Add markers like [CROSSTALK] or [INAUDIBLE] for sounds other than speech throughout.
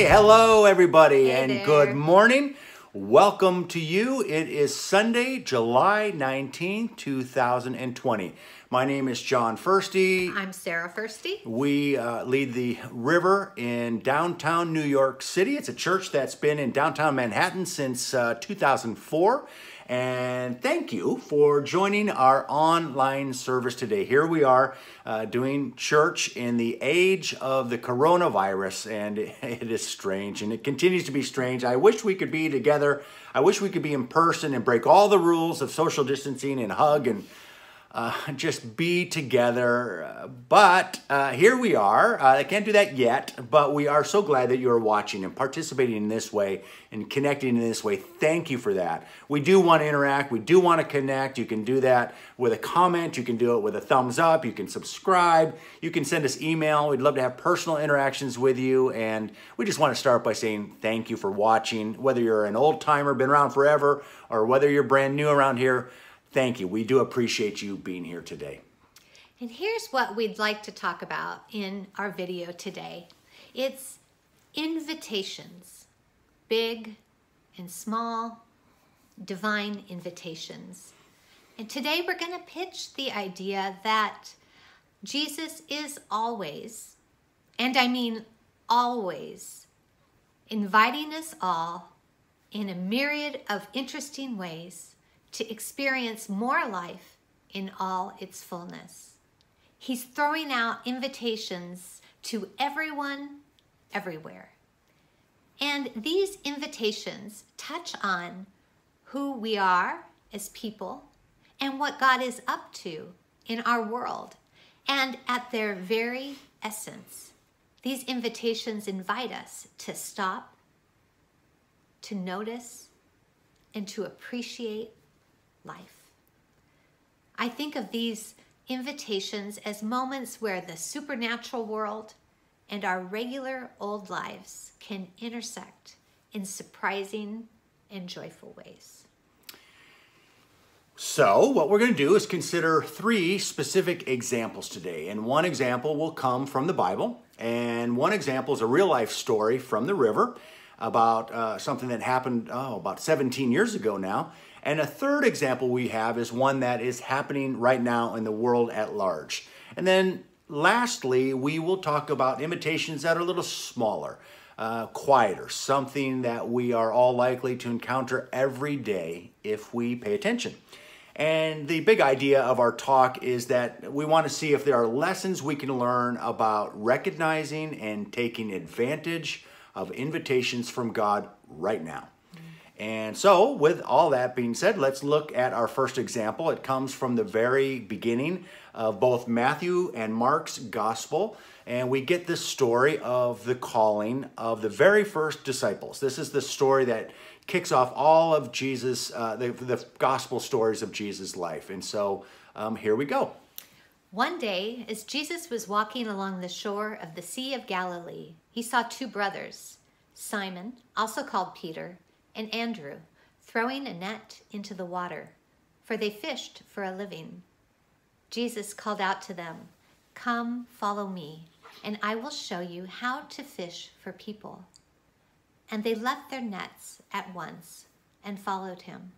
Hey, hello everybody Hey and there. good morning. Welcome to you. It is Sunday, July 19th, 2020. My name is John Furste. I'm Sara Furste. We uh, lead the river in downtown New York City. It's a church that's been in downtown Manhattan since uh, 2004. And thank you for joining our online service today. Here we are uh, doing church in the age of the coronavirus, and [LAUGHS] it is strange, and it continues to be strange. I wish we could be together. I wish we could be in person and break all the rules of social distancing and hug and uh, [LAUGHS] just be together. But uh, here we are. Uh, I can't do that yet, but we are so glad that you are watching and participating in this way and connecting in this way. Thank you for that. We do want to interact. We do want to connect. You can do that with a comment. You can do it with a thumbs up. You can subscribe. You can send us email. We'd love to have personal interactions with you. And we just want to start by saying thank you for watching. Whether you're an old timer, been around forever, or whether you're brand new around here, Thank you. We do appreciate you being here today. And here's what we'd like to talk about in our video today. It's invitations, big and small, divine invitations. And today we're going to pitch the idea that Jesus is always, and I mean always, inviting us all in a myriad of interesting ways to experience more life in all its fullness. He's throwing out invitations to everyone, everywhere. And these invitations touch on who we are as people and what God is up to in our world. And at their very essence, these invitations invite us to stop, to notice, and to appreciate life. I think of these invitations as moments where the supernatural world and our regular old lives can intersect in surprising and joyful ways. So, what we're going to do is consider three specific examples today. And one example will come from the Bible, and one example is a real life story from the river about uh, something that happened, oh, about 17 years ago now. And a third example we have is one that is happening right now in the world at large. And then lastly, we will talk about invitations that are a little smaller, uh, quieter, something that we are all likely to encounter every day if we pay attention. And the big idea of our talk is that we want to see if there are lessons we can learn about recognizing and taking advantage of invitations from God right now. And so, with all that being said, let's look at our first example. It comes from the very beginning of both Matthew and Mark's gospel. And we get this story of the calling of the very first disciples. This is the story that kicks off all of Jesus, uh, the, the gospel stories of Jesus' life. And so, um, here we go. One day, as Jesus was walking along the shore of the Sea of Galilee, he saw two brothers, Simon, also called Peter, and Andrew, throwing a net into the water, for they fished for a living. Jesus called out to them, Come, follow me, and I will show you how to fish for people. And they left their nets at once and followed him.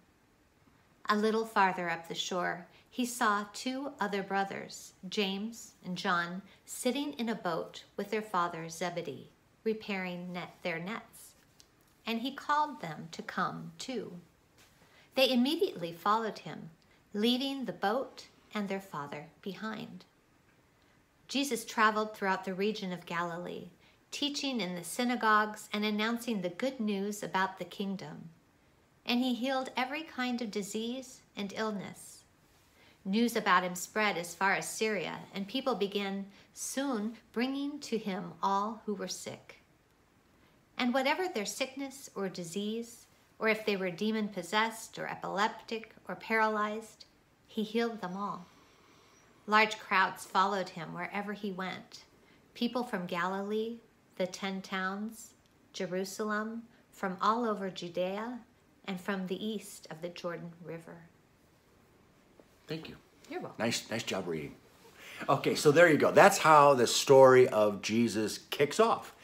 A little farther up the shore, he saw two other brothers, James and John, sitting in a boat with their father Zebedee, repairing net their nets. And he called them to come too. They immediately followed him, leaving the boat and their father behind. Jesus traveled throughout the region of Galilee, teaching in the synagogues and announcing the good news about the kingdom. And he healed every kind of disease and illness. News about him spread as far as Syria, and people began soon bringing to him all who were sick. And whatever their sickness or disease, or if they were demon possessed or epileptic or paralyzed, he healed them all. Large crowds followed him wherever he went. People from Galilee, the ten towns, Jerusalem, from all over Judea, and from the east of the Jordan River. Thank you. You're welcome. Nice, nice job reading. Okay, so there you go. That's how the story of Jesus kicks off.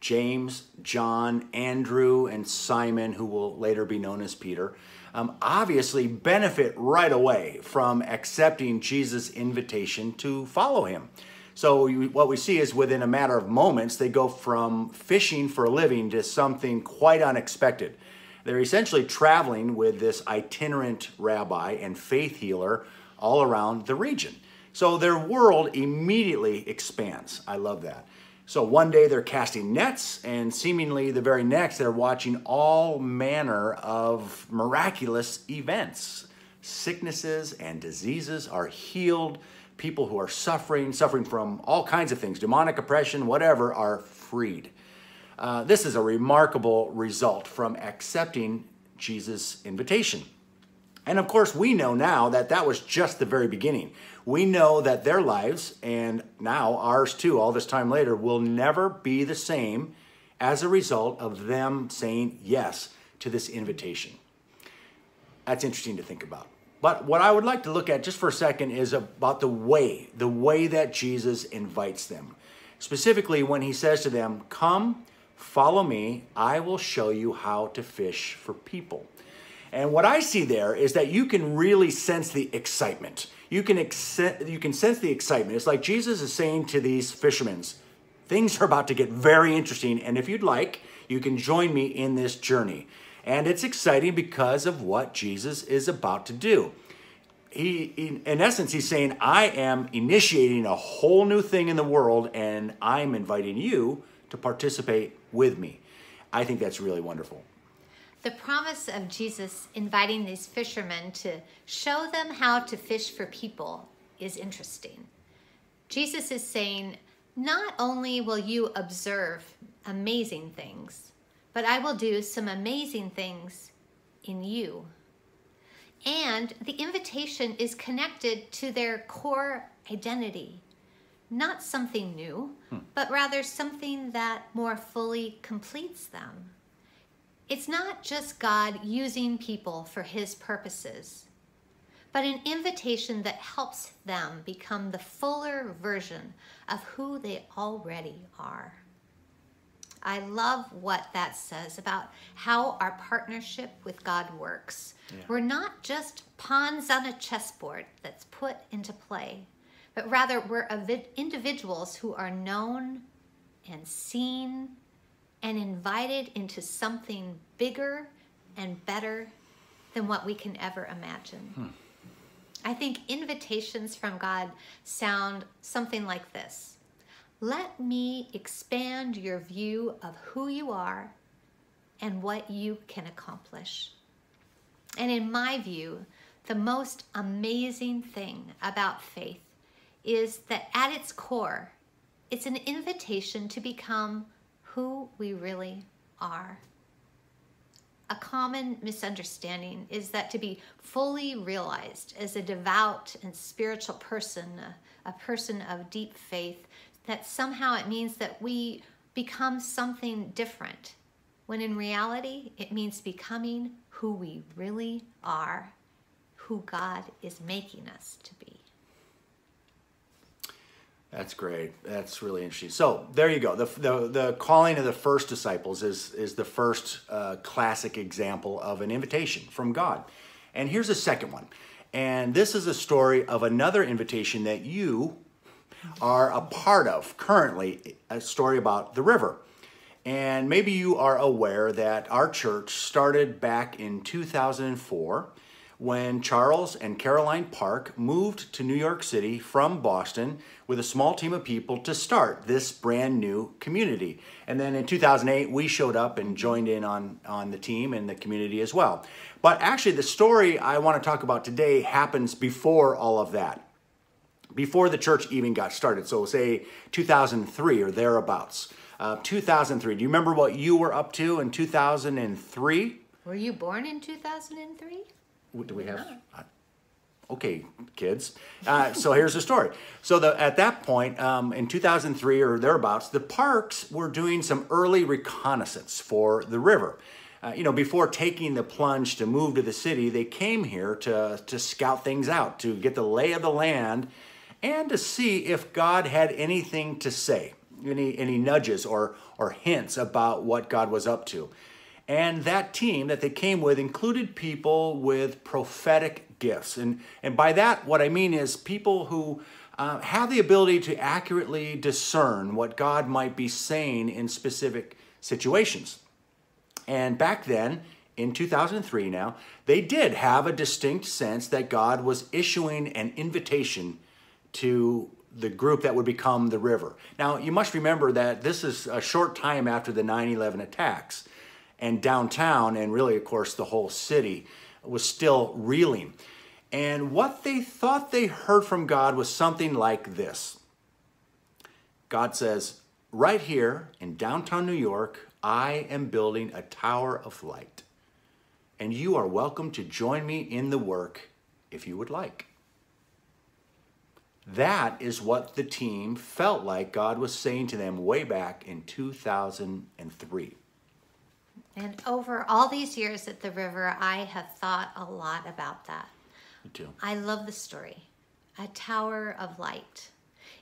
James, John, Andrew, and Simon, who will later be known as Peter, um, obviously benefit right away from accepting Jesus' invitation to follow him. So, what we see is within a matter of moments, they go from fishing for a living to something quite unexpected. They're essentially traveling with this itinerant rabbi and faith healer all around the region. So, their world immediately expands. I love that. So one day they're casting nets, and seemingly the very next they're watching all manner of miraculous events. Sicknesses and diseases are healed. People who are suffering, suffering from all kinds of things, demonic oppression, whatever, are freed. Uh, this is a remarkable result from accepting Jesus' invitation. And of course, we know now that that was just the very beginning. We know that their lives, and now ours too, all this time later, will never be the same as a result of them saying yes to this invitation. That's interesting to think about. But what I would like to look at just for a second is about the way, the way that Jesus invites them. Specifically, when he says to them, Come, follow me, I will show you how to fish for people. And what I see there is that you can really sense the excitement. You can, ex- you can sense the excitement. It's like Jesus is saying to these fishermen, things are about to get very interesting. And if you'd like, you can join me in this journey. And it's exciting because of what Jesus is about to do. He, in essence, he's saying, I am initiating a whole new thing in the world, and I'm inviting you to participate with me. I think that's really wonderful. The promise of Jesus inviting these fishermen to show them how to fish for people is interesting. Jesus is saying, Not only will you observe amazing things, but I will do some amazing things in you. And the invitation is connected to their core identity. Not something new, hmm. but rather something that more fully completes them. It's not just God using people for his purposes, but an invitation that helps them become the fuller version of who they already are. I love what that says about how our partnership with God works. Yeah. We're not just pawns on a chessboard that's put into play, but rather we're individuals who are known and seen and invited into something bigger and better than what we can ever imagine. Hmm. I think invitations from God sound something like this Let me expand your view of who you are and what you can accomplish. And in my view, the most amazing thing about faith is that at its core, it's an invitation to become who we really are. A common misunderstanding is that to be fully realized as a devout and spiritual person, a, a person of deep faith, that somehow it means that we become something different, when in reality it means becoming who we really are, who God is making us to be. That's great. That's really interesting. So there you go. The, the, the calling of the first disciples is, is the first uh, classic example of an invitation from God. And here's a second one. And this is a story of another invitation that you are a part of currently, a story about the river. And maybe you are aware that our church started back in 2004 when Charles and Caroline Park moved to New York City from Boston with a small team of people to start this brand new community. And then in 2008, we showed up and joined in on, on the team and the community as well. But actually, the story I want to talk about today happens before all of that, before the church even got started. So, say 2003 or thereabouts. Uh, 2003. Do you remember what you were up to in 2003? Were you born in 2003? Do we have? Uh, okay, kids. Uh, so here's the story. So the, at that point, um, in 2003 or thereabouts, the parks were doing some early reconnaissance for the river. Uh, you know, before taking the plunge to move to the city, they came here to, to scout things out, to get the lay of the land, and to see if God had anything to say. any, any nudges or, or hints about what God was up to. And that team that they came with included people with prophetic gifts. And, and by that, what I mean is people who uh, have the ability to accurately discern what God might be saying in specific situations. And back then, in 2003 now, they did have a distinct sense that God was issuing an invitation to the group that would become the river. Now, you must remember that this is a short time after the 9 11 attacks, and downtown, and really, of course, the whole city was still reeling. And what they thought they heard from God was something like this God says, Right here in downtown New York, I am building a tower of light, and you are welcome to join me in the work if you would like. That is what the team felt like God was saying to them way back in 2003. And over all these years at the river, I have thought a lot about that. Me too. I love the story. A tower of light.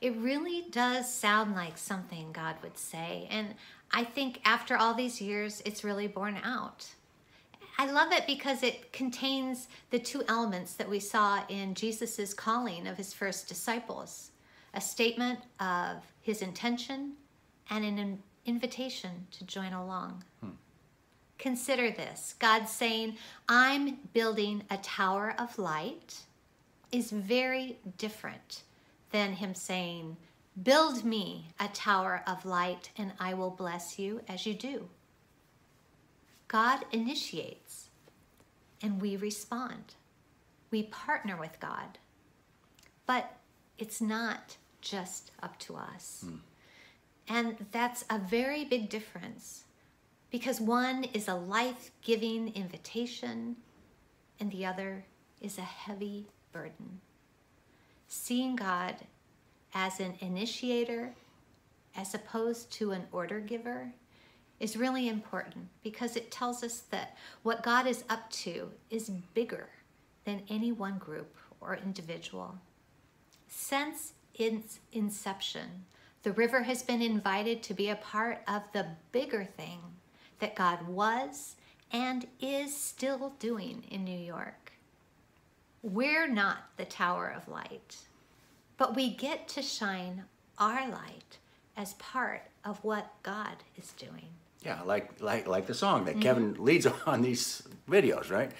It really does sound like something God would say. And I think after all these years, it's really borne out. I love it because it contains the two elements that we saw in Jesus' calling of his first disciples a statement of his intention and an invitation to join along. Consider this God saying, I'm building a tower of light, is very different than him saying, Build me a tower of light and I will bless you as you do. God initiates and we respond. We partner with God. But it's not just up to us. Mm. And that's a very big difference because one is a life giving invitation and the other is a heavy burden. Seeing God as an initiator as opposed to an order giver is really important because it tells us that what God is up to is bigger than any one group or individual. Since its inception, the river has been invited to be a part of the bigger thing that God was and is still doing in New York. We're not the Tower of Light, but we get to shine our light as part of what God is doing. Yeah, like like like the song that mm-hmm. Kevin leads [LAUGHS] on these videos, right?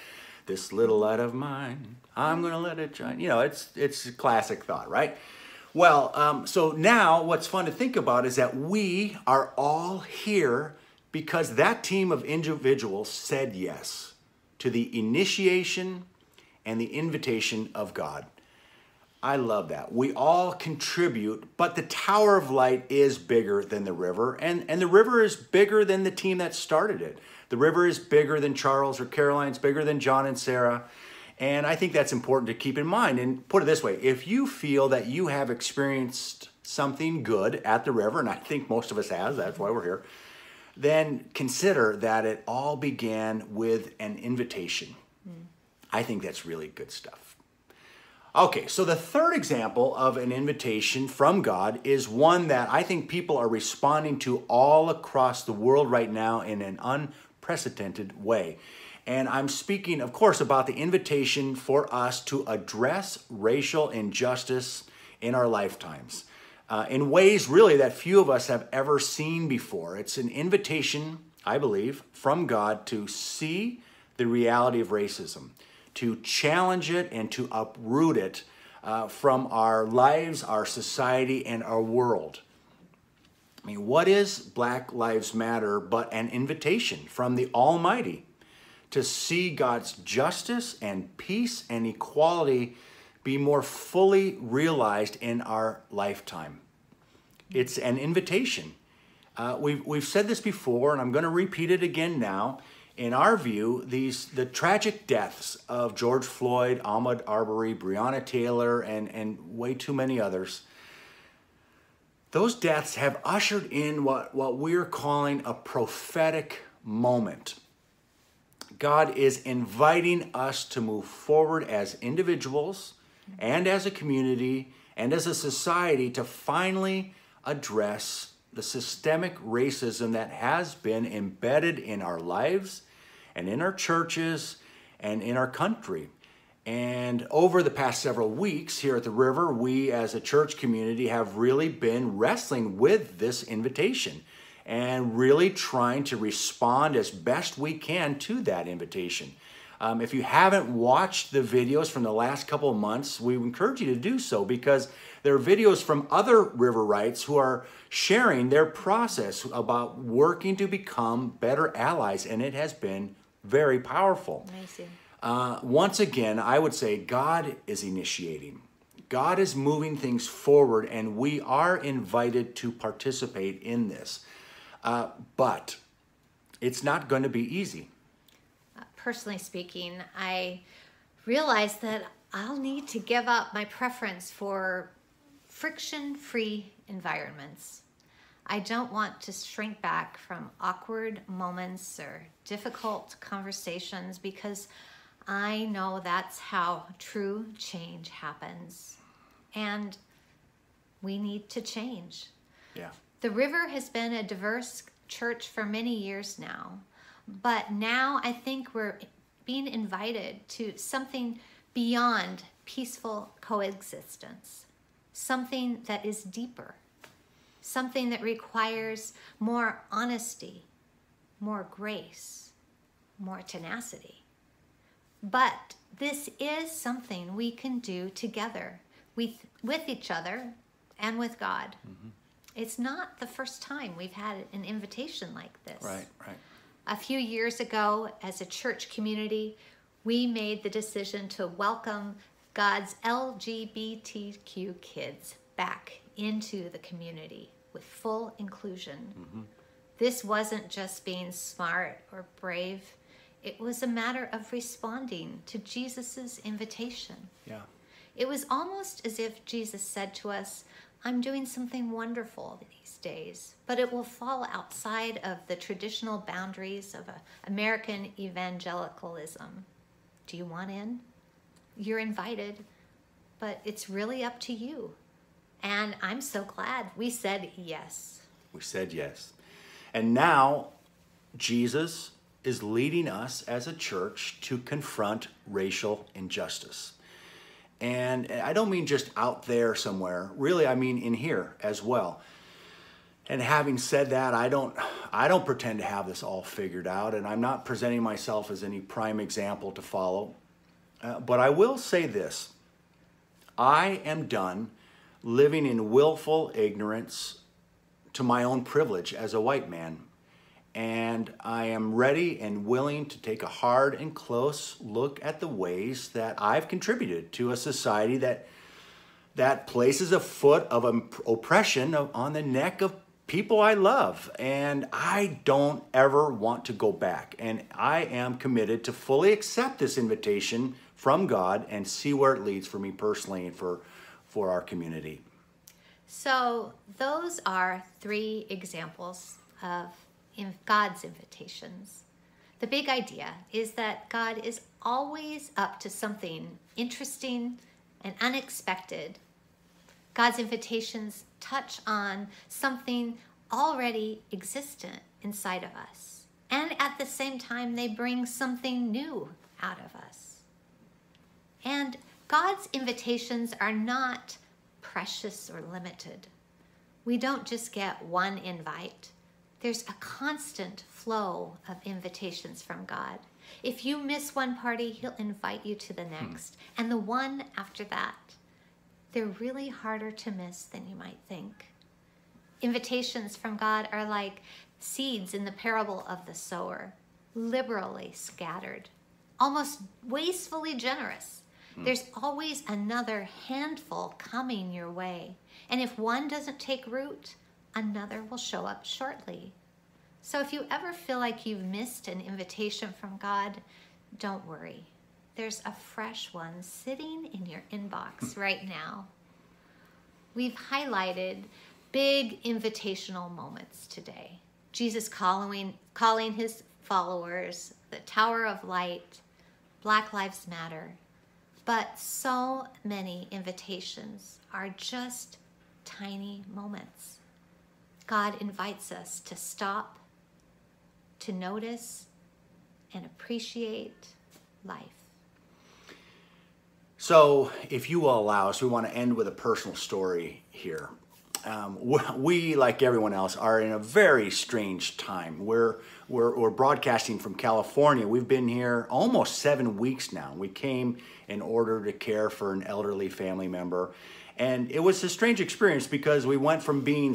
This little light of mine, I'm gonna let it shine. You know, it's it's a classic thought, right? Well, um, so now what's fun to think about is that we are all here because that team of individuals said yes to the initiation and the invitation of God. I love that. We all contribute, but the Tower of Light is bigger than the river, and, and the river is bigger than the team that started it. The river is bigger than Charles or Caroline, it's bigger than John and Sara. And I think that's important to keep in mind. And put it this way if you feel that you have experienced something good at the river, and I think most of us has, that's why we're here, then consider that it all began with an invitation. Mm. I think that's really good stuff. Okay, so the third example of an invitation from God is one that I think people are responding to all across the world right now in an unprecedented way. And I'm speaking, of course, about the invitation for us to address racial injustice in our lifetimes uh, in ways really that few of us have ever seen before. It's an invitation, I believe, from God to see the reality of racism to challenge it and to uproot it uh, from our lives, our society, and our world. I mean, what is Black Lives Matter but an invitation from the Almighty to see God's justice and peace and equality be more fully realized in our lifetime? It's an invitation. Uh, we've, we've said this before, and I'm going to repeat it again now in our view, these the tragic deaths of George Floyd, Ahmaud Arbery, Breonna Taylor, and, and way too many others, those deaths have ushered in what, what we're calling a prophetic moment. God is inviting us to move forward as individuals and as a community and as a society to finally address the systemic racism that has been embedded in our lives and in our churches and in our country. And over the past several weeks here at the river, we as a church community have really been wrestling with this invitation and really trying to respond as best we can to that invitation. Um, if you haven't watched the videos from the last couple of months, we encourage you to do so because there are videos from other river rights who are sharing their process about working to become better allies, and it has been very powerful. Amazing. Uh, once again, I would say God is initiating. God is moving things forward, and we are invited to participate in this. Uh, but it's not going to be easy personally speaking, I realized that I'll need to give up my preference for friction free environments. I don't want to shrink back from awkward moments or difficult conversations because I know that's how true change happens. And we need to change. Yeah. The river has been a diverse church for many years now. But now I think we're being invited to something beyond peaceful coexistence, something that is deeper, something that requires more honesty, more grace, more tenacity. But this is something we can do together with, with each other and with God. Mm-hmm. It's not the first time we've had an invitation like this. Right, right. A few years ago, as a church community, we made the decision to welcome God's LGBTQ kids back into the community with full inclusion. Mm-hmm. This wasn't just being smart or brave, it was a matter of responding to Jesus' invitation. Yeah. It was almost as if Jesus said to us, I'm doing something wonderful these days, but it will fall outside of the traditional boundaries of uh, American evangelicalism. Do you want in? You're invited, but it's really up to you. And I'm so glad we said yes. We said yes. And now Jesus is leading us as a church to confront racial injustice. And I don't mean just out there somewhere. Really, I mean in here as well. And having said that, I don't I don't pretend to have this all figured out and I'm not presenting myself as any prime example to follow. Uh, but I will say this. I am done living in willful ignorance to my own privilege as a white man and I am ready and willing to take a hard and close look at the ways that I've contributed to a society that that places a foot of oppression on the neck of people I love. And I don't ever want to go back. And I am committed to fully accept this invitation from God and see where it leads for me personally and for, for our community. So, those are three examples of God's invitations. The big idea is that God is always up to something interesting and unexpected. God's invitations touch on something already existent inside of us. And at the same time, they bring something new out of us. And God's invitations are not precious or limited. We don't just get one invite there's a constant flow of invitations from God. If you miss one party, He'll invite you to the hmm. next, hmm. and the one after that. They're really harder to miss than you might think. Invitations from God are like seeds in the parable of the sower, liberally scattered, almost wastefully generous. Hmm. There's always another handful coming your way. And if one doesn't take root, another will show up shortly. So if you ever feel like you've missed an invitation from God, don't worry. There's a fresh one sitting in your inbox hmm. right now. We've highlighted big invitational moments today. Jesus calling, calling his followers, the Tower of Light, Black Lives Matter. But so many invitations are just tiny moments. God invites us to stop, to notice, and appreciate life. So, if you will allow us, we want to end with a personal story here. Um, we, like everyone else, are in a very strange time. We're, we're, we're broadcasting from California. We've been here almost seven weeks now. We came in order to care for an elderly family member. And it was a strange experience because we went from being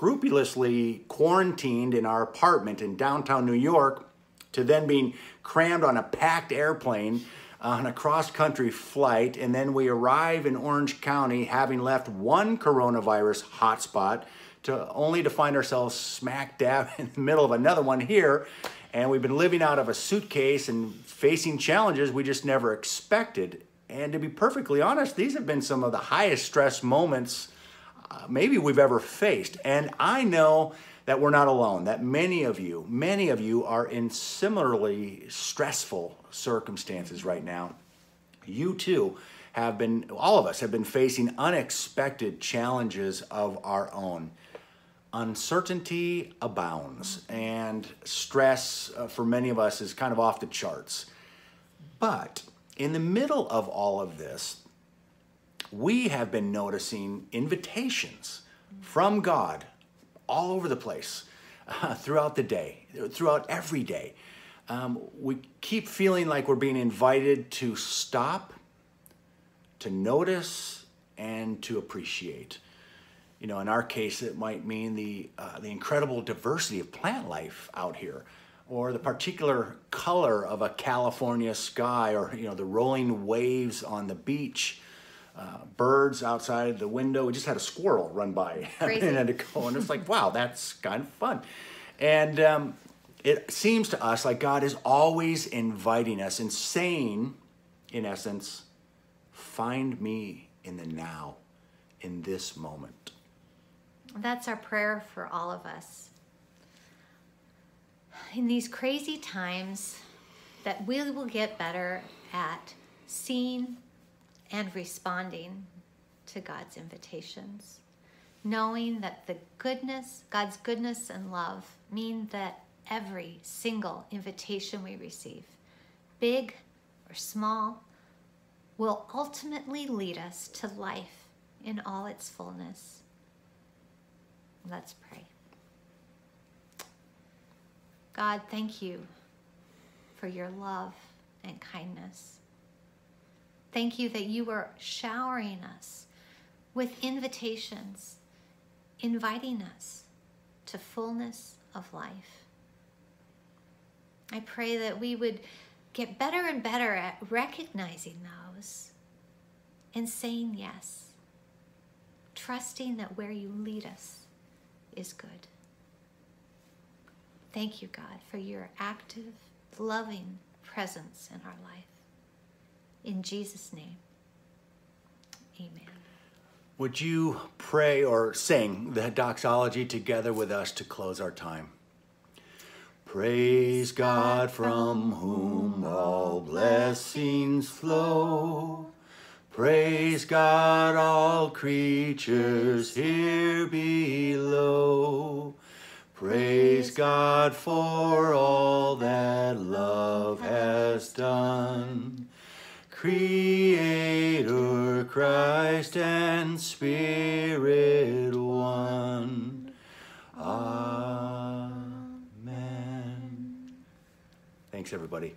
scrupulously quarantined in our apartment in downtown New York to then being crammed on a packed airplane on a cross country flight. And then we arrive in Orange County having left one coronavirus hotspot to only to find ourselves smack dab [LAUGHS] in the middle of another one here. And we've been living out of a suitcase and facing challenges we just never expected. And to be perfectly honest, these have been some of the highest stress moments uh, maybe we've ever faced. And I know that we're not alone, that many of you, many of you are in similarly stressful circumstances right now. You too have been, all of us have been facing unexpected challenges of our own. Uncertainty abounds, and stress uh, for many of us is kind of off the charts. But in the middle of all of this, we have been noticing invitations from God all over the place uh, throughout the day, throughout every day. Um, we keep feeling like we're being invited to stop, to notice, and to appreciate. You know, in our case, it might mean the, uh, the incredible diversity of plant life out here, or the particular color of a California sky, or, you know, the rolling waves on the beach uh, birds outside the window. We just had a squirrel run by [LAUGHS] minute ago, and it's like, wow, that's kind of fun. And um, it seems to us like God is always inviting us and saying, in essence, find me in the now, in this moment. That's our prayer for all of us. In these crazy times, that we will get better at seeing and responding to God's invitations. Knowing that the goodness, God's goodness and love mean that every single invitation we receive, big or small, will ultimately lead us to life in all its fullness. Let's pray. God, thank you for your love and kindness. Thank you that you are showering us with invitations, inviting us to fullness of life. I pray that we would get better and better at recognizing those and saying yes, trusting that where you lead us is good. Thank you, God, for your active, loving presence in our life. In Jesus' name, amen. Would you pray or sing the doxology together with us to close our time? Praise God from whom all blessings flow. Praise God, all creatures here below. Praise God for all that love has done. Creator, Christ, and Spirit one. Amen. Thanks, everybody.